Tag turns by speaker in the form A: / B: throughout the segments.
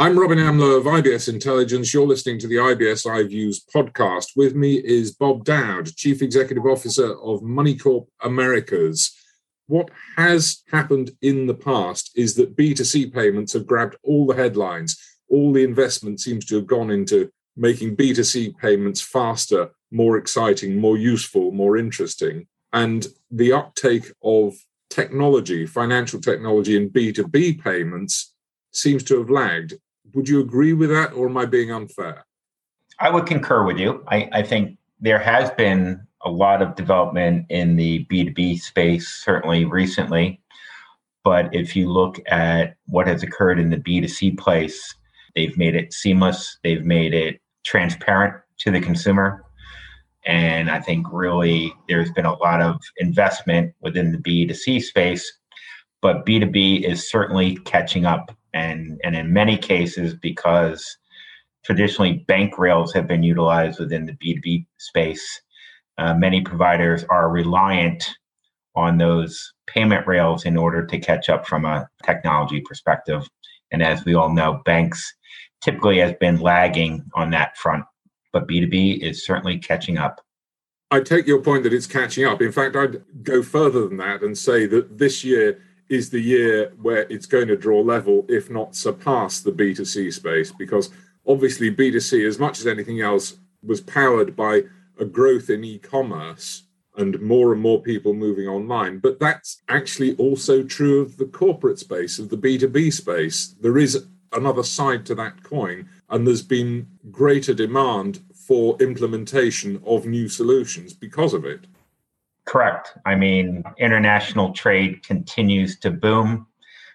A: I'm Robin Amlôt of IBS Intelligence. You're listening to the IBS iViews podcast. With me is Bob Dowd, Chief Executive Officer of MoneyCorp Americas. What has happened in the past is that B2C payments have grabbed all the headlines. All the investment seems to have gone into making B2C payments faster, more exciting, more useful, more interesting. And the uptake of technology, financial technology and B2B payments seems to have lagged. Would you agree with that, or am I being unfair?
B: I would concur with you. I, I think there has been a lot of development in the B2B space, certainly recently. But if you look at what has occurred in the B2C place, they've made it seamless, they've made it transparent to the consumer. And I think really there's been a lot of investment within the B2C space, but B2B is certainly catching up and and in many cases because traditionally bank rails have been utilized within the b2b space uh, many providers are reliant on those payment rails in order to catch up from a technology perspective and as we all know banks typically has been lagging on that front but b2b is certainly catching up
A: I take your point that it's catching up. In fact, I'd go further than that and say that this year is the year where it's going to draw level, if not surpass the B2C space, because obviously B2C, as much as anything else, was powered by a growth in e commerce and more and more people moving online. But that's actually also true of the corporate space, of the B2B space. There is another side to that coin, and there's been greater demand for implementation of new solutions because of it.
B: Correct. I mean, international trade continues to boom.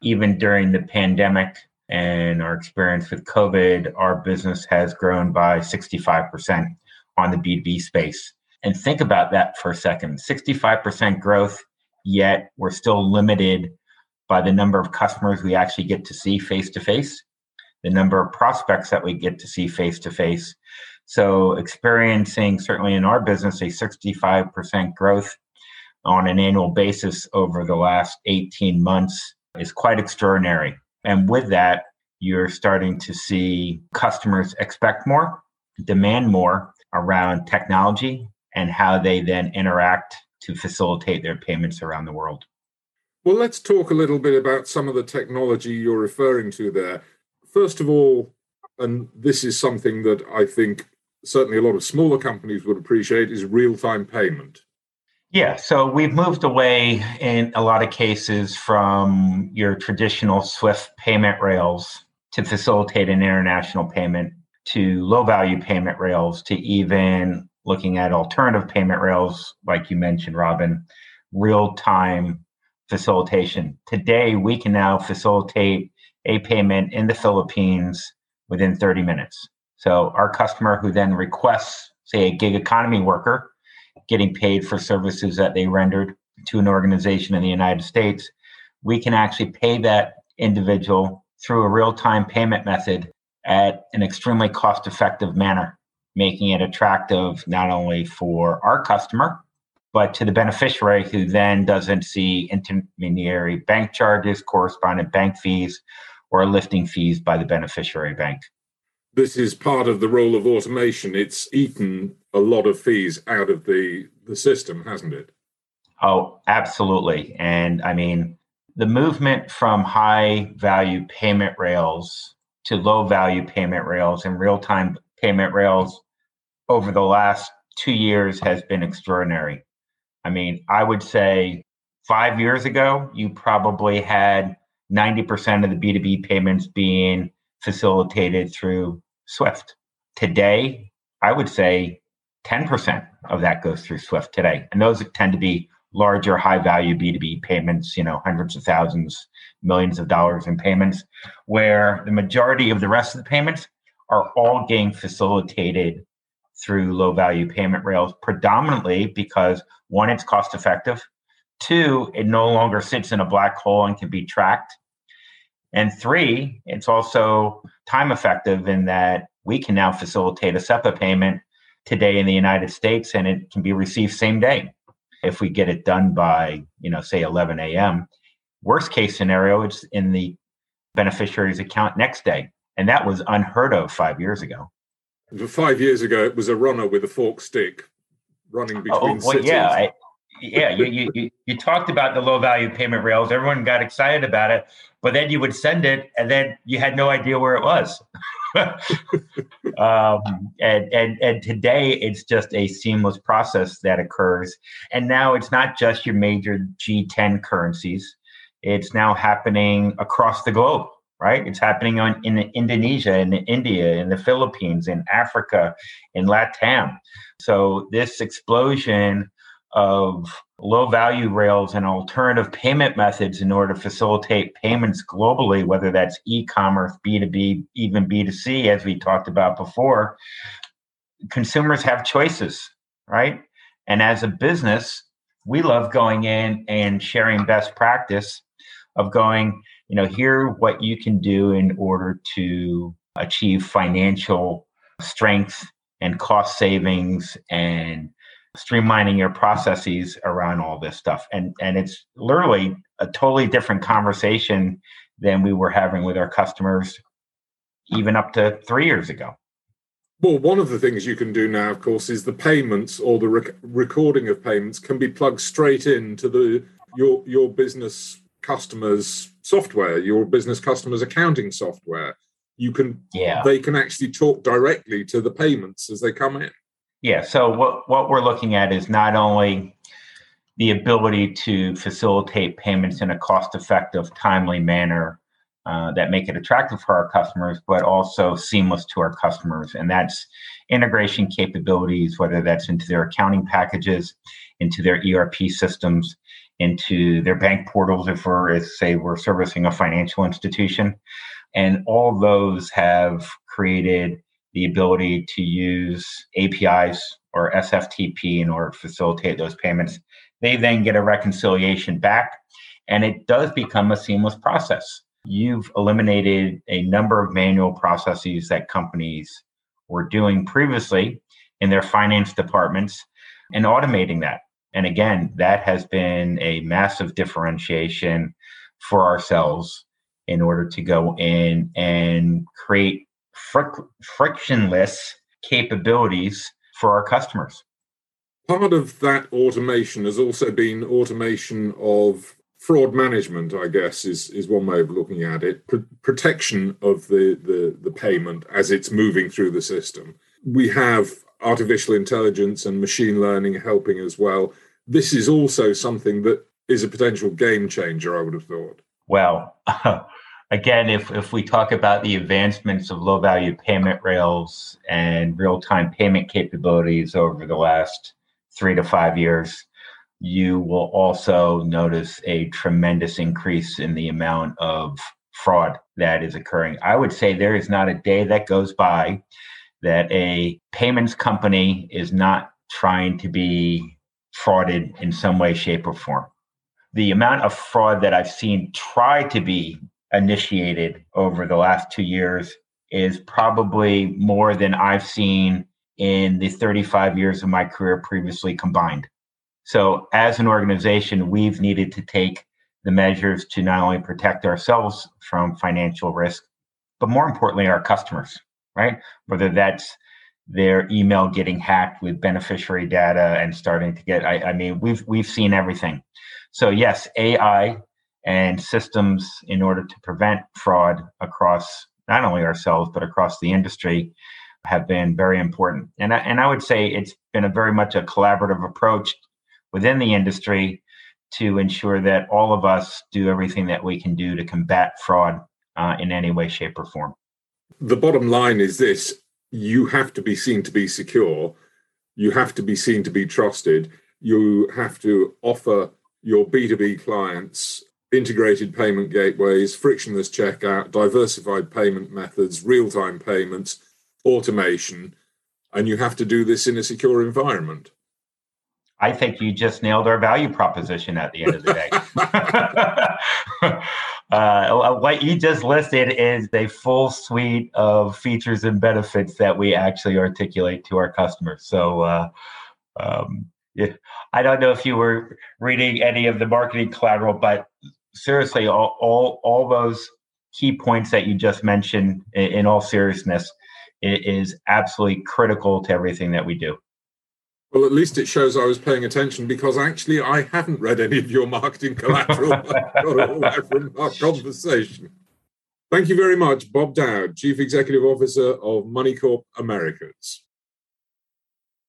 B: Even during the pandemic and our experience with COVID, our business has grown by 65% on the B2B space. And think about that for a second 65% growth, yet we're still limited by the number of customers we actually get to see face to face, the number of prospects that we get to see face to face. So, experiencing certainly in our business a 65% growth on an annual basis over the last 18 months is quite extraordinary. And with that, you're starting to see customers expect more, demand more around technology and how they then interact to facilitate their payments around the world.
A: Well, let's talk a little bit about some of the technology you're referring to there. First of all, and this is something that I think certainly a lot of smaller companies would appreciate, is real time payment.
B: Yeah, so we've moved away in a lot of cases from your traditional SWIFT payment rails to facilitate an international payment to low value payment rails to even looking at alternative payment rails, like you mentioned, Robin, real time facilitation. Today, we can now facilitate a payment in the Philippines within 30 minutes. So, our customer who then requests, say, a gig economy worker getting paid for services that they rendered to an organization in the United States, we can actually pay that individual through a real time payment method at an extremely cost effective manner, making it attractive not only for our customer, but to the beneficiary who then doesn't see intermediary bank charges, correspondent bank fees, or lifting fees by the beneficiary bank
A: this is part of the role of automation. It's eaten a lot of fees out of the, the system, hasn't it?
B: Oh, absolutely. And I mean, the movement from high value payment rails to low value payment rails and real time payment rails over the last two years has been extraordinary. I mean, I would say five years ago, you probably had 90% of the B2B payments being facilitated through Swift. Today, I would say 10% of that goes through Swift today. And those tend to be larger, high value B2B payments, you know, hundreds of thousands, millions of dollars in payments, where the majority of the rest of the payments are all getting facilitated through low value payment rails, predominantly because one, it's cost effective. Two, it no longer sits in a black hole and can be tracked. And three, it's also time effective in that we can now facilitate a SEPA payment today in the United States and it can be received same day if we get it done by, you know, say 11 a.m. Worst case scenario, it's in the beneficiary's account next day. And that was unheard of five years ago.
A: Five years ago, it was a runner with a fork stick running oh, between oh, well, cities.
B: Yeah, I, yeah. You, you, you talked about the low value payment rails. Everyone got excited about it, but then you would send it, and then you had no idea where it was. um, and, and and today it's just a seamless process that occurs. And now it's not just your major G10 currencies; it's now happening across the globe. Right? It's happening on, in Indonesia, in India, in the Philippines, in Africa, in LATAM. So this explosion of low value rails and alternative payment methods in order to facilitate payments globally, whether that's e commerce, B2B, even B2C, as we talked about before, consumers have choices, right? And as a business, we love going in and sharing best practice of going, you know, here what you can do in order to achieve financial strength and cost savings and streamlining your processes around all this stuff. And and it's literally a totally different conversation than we were having with our customers even up to three years ago.
A: Well one of the things you can do now of course is the payments or the rec- recording of payments can be plugged straight into the your your business customers software your business customers accounting software. You can yeah. they can actually talk directly to the payments as they come in
B: yeah. So what what we're looking at is not only the ability to facilitate payments in a cost-effective, timely manner uh, that make it attractive for our customers, but also seamless to our customers, and that's integration capabilities, whether that's into their accounting packages, into their ERP systems, into their bank portals, if we're, if, say, we're servicing a financial institution, and all those have created the ability to use APIs or SFTP in order to facilitate those payments. They then get a reconciliation back, and it does become a seamless process. You've eliminated a number of manual processes that companies were doing previously in their finance departments and automating that. And again, that has been a massive differentiation for ourselves in order to go in and create fric- frictionless capabilities for our customers.
A: Part of that automation has also been automation of fraud management, I guess, is, is one way of looking at it. P- protection of the, the, the payment as it's moving through the system. We have artificial intelligence and machine learning helping as well. This is also something that is a potential game changer, I would have thought.
B: Well, again, if, if we talk about the advancements of low value payment rails and real time payment capabilities over the last three to five years, you will also notice a tremendous increase in the amount of fraud that is occurring. I would say there is not a day that goes by that a payments company is not trying to be frauded in some way, shape, or form. The amount of fraud that I've seen try to be initiated over the last two years is probably more than I've seen in the 35 years of my career previously combined. So, as an organization, we've needed to take the measures to not only protect ourselves from financial risk, but more importantly, our customers, right? Whether that's their email getting hacked with beneficiary data and starting to get, I, I mean, we've we've seen everything. So yes, AI and systems in order to prevent fraud across not only ourselves but across the industry have been very important. And I, and I would say it's been a very much a collaborative approach within the industry to ensure that all of us do everything that we can do to combat fraud uh, in any way, shape, or form.
A: The bottom line is this you have to be seen to be secure, you have to be seen to be trusted, you have to offer your B2B clients integrated payment gateways, frictionless checkout, diversified payment methods, real time payments, automation, and you have to do this in a secure environment.
B: I think you just nailed our value proposition at the end of the day. uh, what you just listed is a full suite of features and benefits that we actually articulate to our customers. So, uh, um, yeah, I don't know if you were reading any of the marketing collateral, but seriously, all, all, all those key points that you just mentioned, in, in all seriousness, it is absolutely critical to everything that we do.
A: Well, at least it shows I was paying attention because actually I haven't read any of your marketing collateral. I got all that from our conversation. Thank you very much, Bob Dowd, Chief Executive Officer of MoneyCorp Americas.